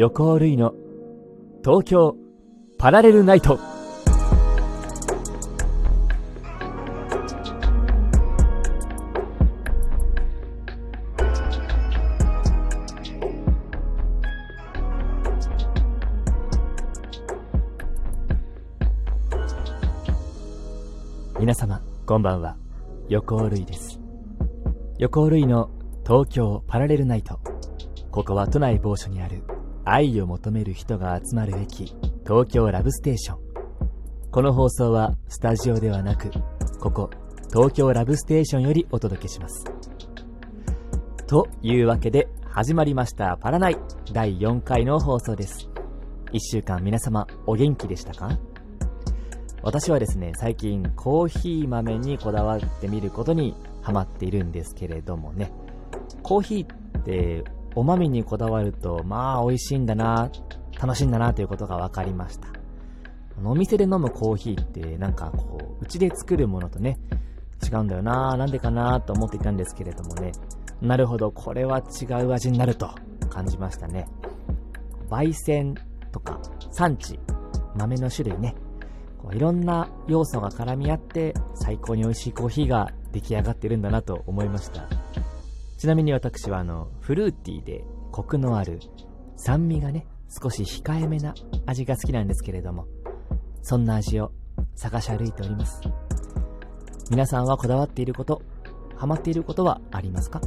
横尾類の。東京パラレルナイト。皆様こんばんは。横尾類です。横尾類の東京パラレルナイト。ここは都内某所にある愛を求める人が集まる駅東京ラブステーション。この放送はスタジオではなくここ東京ラブステーションよりお届けします。というわけで始まりましたパラナイ第4回の放送です。1週間皆様お元気でしたか？私はですね最近コーヒー豆にこだわってみることにハマっているんですけれどもね。コーヒーってお豆にこだわるとまあ美味しいんだな楽しいんだなということが分かりました。お店で飲むコーヒーってなんかこううちで作るものとね違うんだよななんでかなと思っていたんですけれどもね。なるほどこれは違う味になると感じましたね。焙煎とか産地豆の種類ね。こういろんな要素が絡み合って最高に美味しいコーヒーが出来上がってるんだなと思いました。ちなみに私はあのフルーティーでコクのある酸味がね少し控えめな味が好きなんですけれどもそんな味を探し歩いております。皆さんはこだわっていることハマっていることはありますか？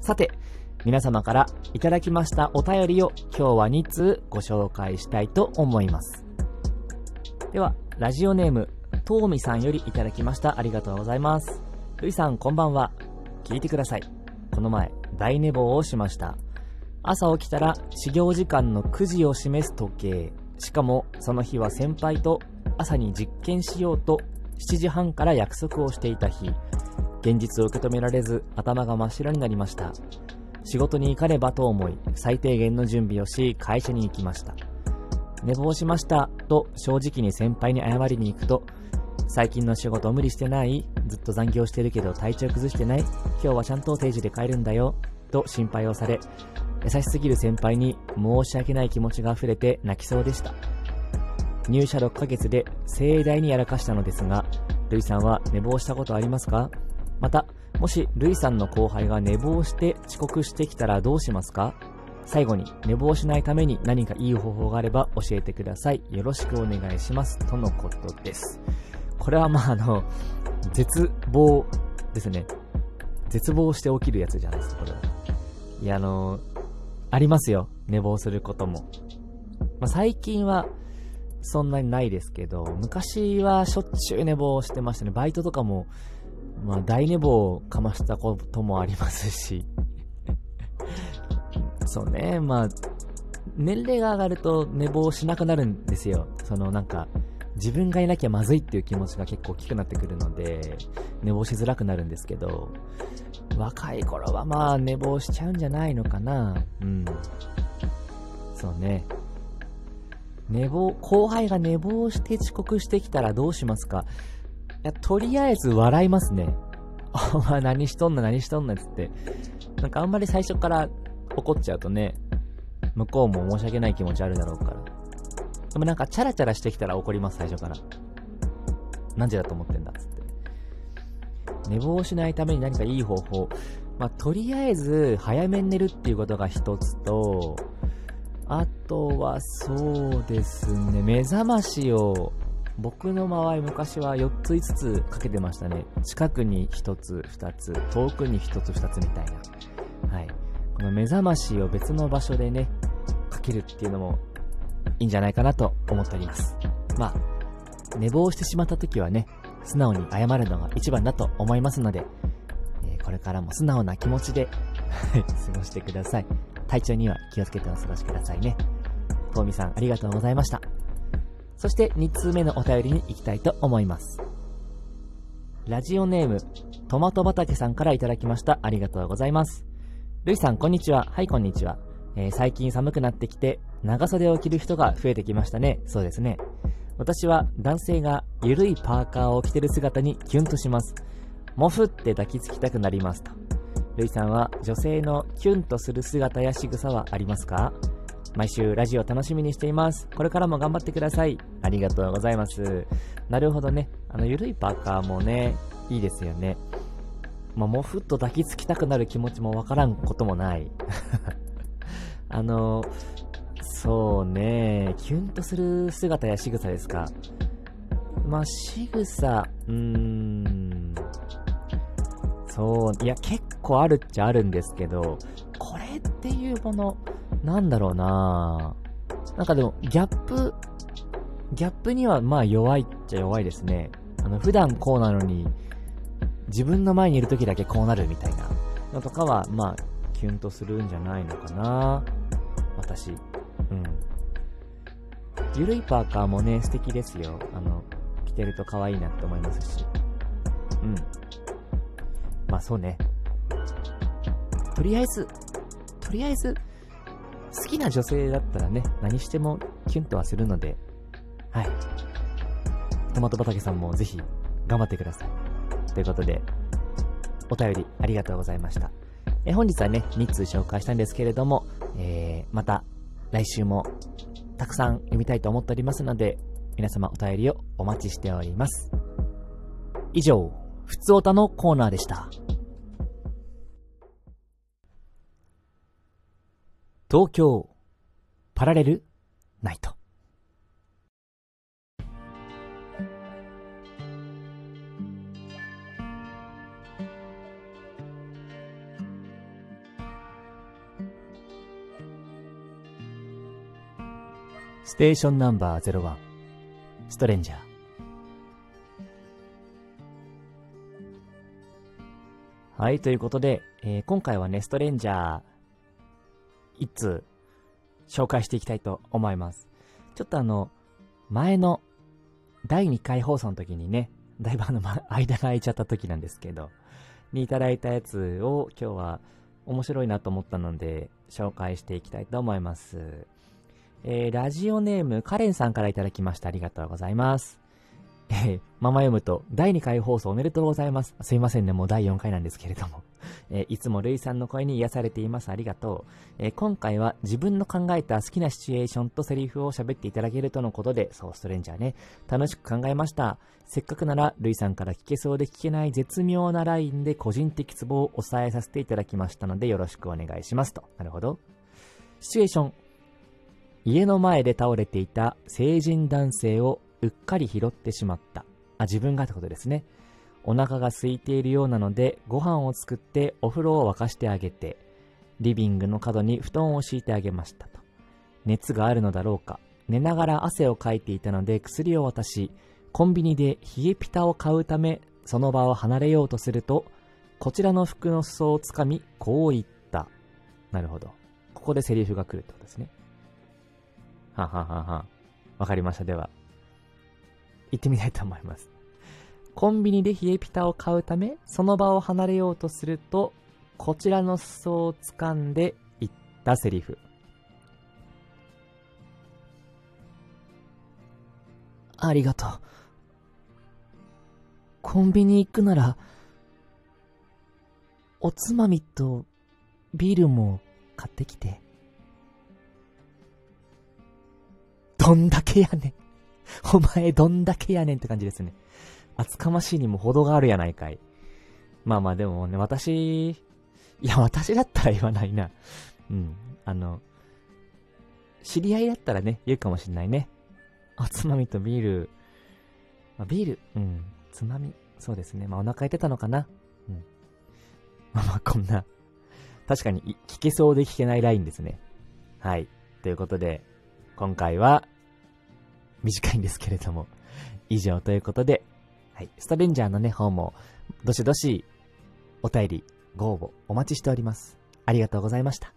さて皆様からいただきましたお便りを今日は2通ご紹介したいと思います。ではラジオネームとうみさんよりいただきました。ありがとうございます。るいさんこんばんは。聞いてください。この前大寝坊をしました。朝起きたら始業時間の9時を示す時計。しかもその日は先輩と朝に実験しようと7時半から約束をしていた日。現実を受け止められず頭が真っ白になりました。仕事に行かねばと思い最低限の準備をし会社に行きました。寝坊しましたと正直に先輩に謝りに行くと最近の仕事無理してない？ずっと残業してるけど体調崩してない？今日はちゃんと定時で帰るんだよ？と心配をされ優しすぎる先輩に申し訳ない気持ちが溢れて泣きそうでした。入社6ヶ月で盛大にやらかしたのですがルイさんは寝坊したことありますか？またもしルイさんの後輩が寝坊して遅刻してきたらどうしますか？最後に寝坊しないために何かいい方法があれば教えてください。よろしくお願いします。とのことです。これはまああの絶望ですね。絶望して起きるやつじゃないですかこれは。いやあのありますよ。寝坊することも、まあ、最近はそんなにないですけど昔はしょっちゅう寝坊してましたね。バイトとかもまあ、大寝坊をかましたこともありますし。そうね、まあ、年齢が上がると寝坊しなくなるんですよ。そのなんか、自分がいなきゃまずいっていう気持ちが結構大きくなってくるので、寝坊しづらくなるんですけど、若い頃はまあ寝坊しちゃうんじゃないのかな。うん。そうね。寝坊、後輩が寝坊して遅刻してきたらどうしますか？いや、とりあえず笑いますね。お前何しとんな何しとんなっつって。なんかあんまり最初から怒っちゃうとね、向こうも申し訳ない気持ちあるだろうから。でもなんかチャラチャラしてきたら怒ります、最初から。何時だと思ってんだっつって。寝坊しないために何かいい方法。まあ、とりあえず早めに寝るっていうことが一つと、あとはそうですね、目覚ましを僕の場合昔は4つ5つかけてましたね。近くに1つ2つ、遠くに1つ2つみたいな。はい。この目覚ましを別の場所でね、かけるっていうのもいいんじゃないかなと思っております。まあ、寝坊してしまった時はね、素直に謝るのが一番だと思いますので、えー、これからも素直な気持ちで 過ごしてください。体調には気をつけてお過ごしくださいね。トーミさんありがとうございました。そして2通目のお便りに行きたいと思います。ラジオネーム、トマト畑さんからいただきました。ありがとうございます。ルイさん、こんにちは。はい、こんにちは。えー、最近寒くなってきて、長袖を着る人が増えてきましたね。そうですね。私は男性がゆるいパーカーを着てる姿にキュンとします。もふって抱きつきたくなりますと。ルイさんは女性のキュンとする姿や仕草はありますか？毎週ラジオ楽しみにしています。これからも頑張ってください。ありがとうございます。なるほどね。あの、ゆるいパーカーもね、いいですよね。まあ、もふっと抱きつきたくなる気持ちもわからんこともない。あの、そうね、キュンとする姿や仕草ですか。まあ、仕草、うーん、そう、いや、結構あるっちゃあるんですけど、これっていうもの、なんだろうななんかでも、ギャップ、ギャップにはまあ弱いっちゃ弱いですね。あの、普段こうなのに、自分の前にいる時だけこうなるみたいなのとかは、まあ、キュンとするんじゃないのかな私。うん。ゆるいパーカーもね、素敵ですよ。あの、着てると可愛いなって思いますし。うん。まあそうね。とりあえず、とりあえず、好きな女性だったらね、何してもキュンとはするので、はい。トマト畑さんもぜひ頑張ってください。ということで、お便りありがとうございました。え本日はね、2通紹介したんですけれども、えー、また来週もたくさん読みたいと思っておりますので、皆様お便りをお待ちしております。以上、ふつおたのコーナーでした。東京パラレルナイトステーションナンバー01ストレンジャーはい、ということで、えー、今回はね、ストレンジャー一通紹介していきたいと思います。ちょっとあの、前の第2回放送の時にね、だいぶあの、間が空いちゃった時なんですけど、にいただいたやつを今日は面白いなと思ったので紹介していきたいと思います。えー、ラジオネームカレンさんからいただきました。ありがとうございます。えー、ママ読むと、第2回放送おめでとうございます。すいませんね、もう第4回なんですけれども。えー、いつもルイさんの声に癒されています。ありがとう。えー、今回は自分の考えた好きなシチュエーションとセリフを喋っていただけるとのことで、そう、ストレンジャーね、楽しく考えました。せっかくなら、ルイさんから聞けそうで聞けない絶妙なラインで個人的ツボを抑えさせていただきましたので、よろしくお願いしますと。なるほど。シチュエーション。家の前で倒れていた成人男性をうっかり拾ってしまった。あ、自分がってことですね。お腹が空いているようなので、ご飯を作ってお風呂を沸かしてあげて、リビングの角に布団を敷いてあげましたと。熱があるのだろうか。寝ながら汗をかいていたので薬を渡し、コンビニで冷えピタを買うため、その場を離れようとすると、こちらの服の裾をつかみ、こう言った。なるほど。ここでセリフが来るってことですね。はははは。わかりました。では、行ってみたいと思います。コンビニで冷えピタを買うため、その場を離れようとすると、こちらの裾を掴んで言ったセリフ。ありがとう。コンビニ行くなら、おつまみとビールも買ってきて。どんだけやねん。お前どんだけやねんって感じですね。厚かましいにも程があるやないかい。まあまあでもね、私、いや、私だったら言わないな。うん。あの、知り合いだったらね、言うかもしんないね。おつまみとビール。まあ、ビール、うん。つまみ、そうですね。まあお腹空いてたのかな。うん。まあまあこんな、確かに聞けそうで聞けないラインですね。はい。ということで、今回は、短いんですけれども、以上ということで、はい。ストレンジャーのね、方も、どしどし、お便り、ご応募、お待ちしております。ありがとうございました。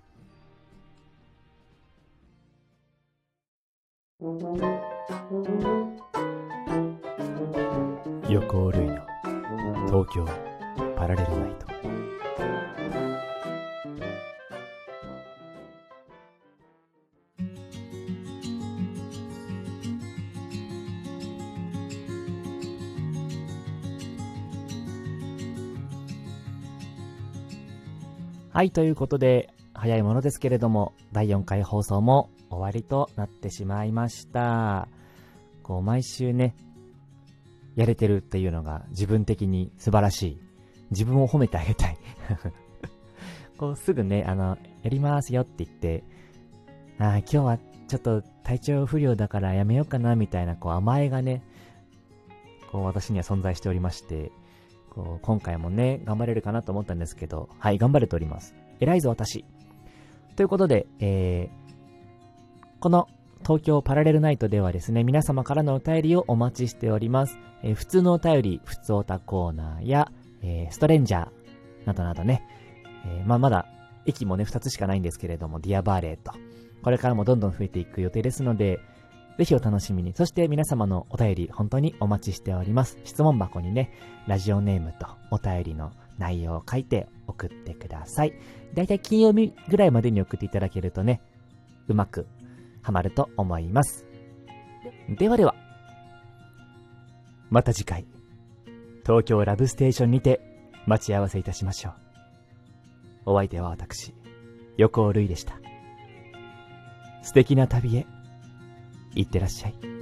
横尾類の東京パラレルナイトはい、ということで、早いものですけれども、第4回放送も終わりとなってしまいました。こう、毎週ね、やれてるっていうのが自分的に素晴らしい。自分を褒めてあげたい。こう、すぐね、あの、やりますよって言って、ああ、今日はちょっと体調不良だからやめようかな、みたいな、こう、甘えがね、こう、私には存在しておりまして、こう、今回もね、頑張れるかなと思ったんですけど、はい、頑張れております。偉いぞ、私。ということで、えー、この東京パラレルナイトではですね、皆様からのお便りをお待ちしております。えー、普通のお便り、普通おたコーナーや、えー、ストレンジャーなどなどね、えー、まあ、まだ、駅もね、2つしかないんですけれども、ディアバーレーと、これからもどんどん増えていく予定ですので、ぜひお楽しみに。そして皆様のお便り、本当にお待ちしております。質問箱にね、ラジオネームとお便りの内容を書いて送ってください。だいたい金曜日ぐらいまでに送っていただけるとね、うまくハマると思います。ではでは、また次回、東京ラブステーションにて待ち合わせいたしましょう。お相手は私、横尾るいでした。素敵な旅へ、いってらっしゃい。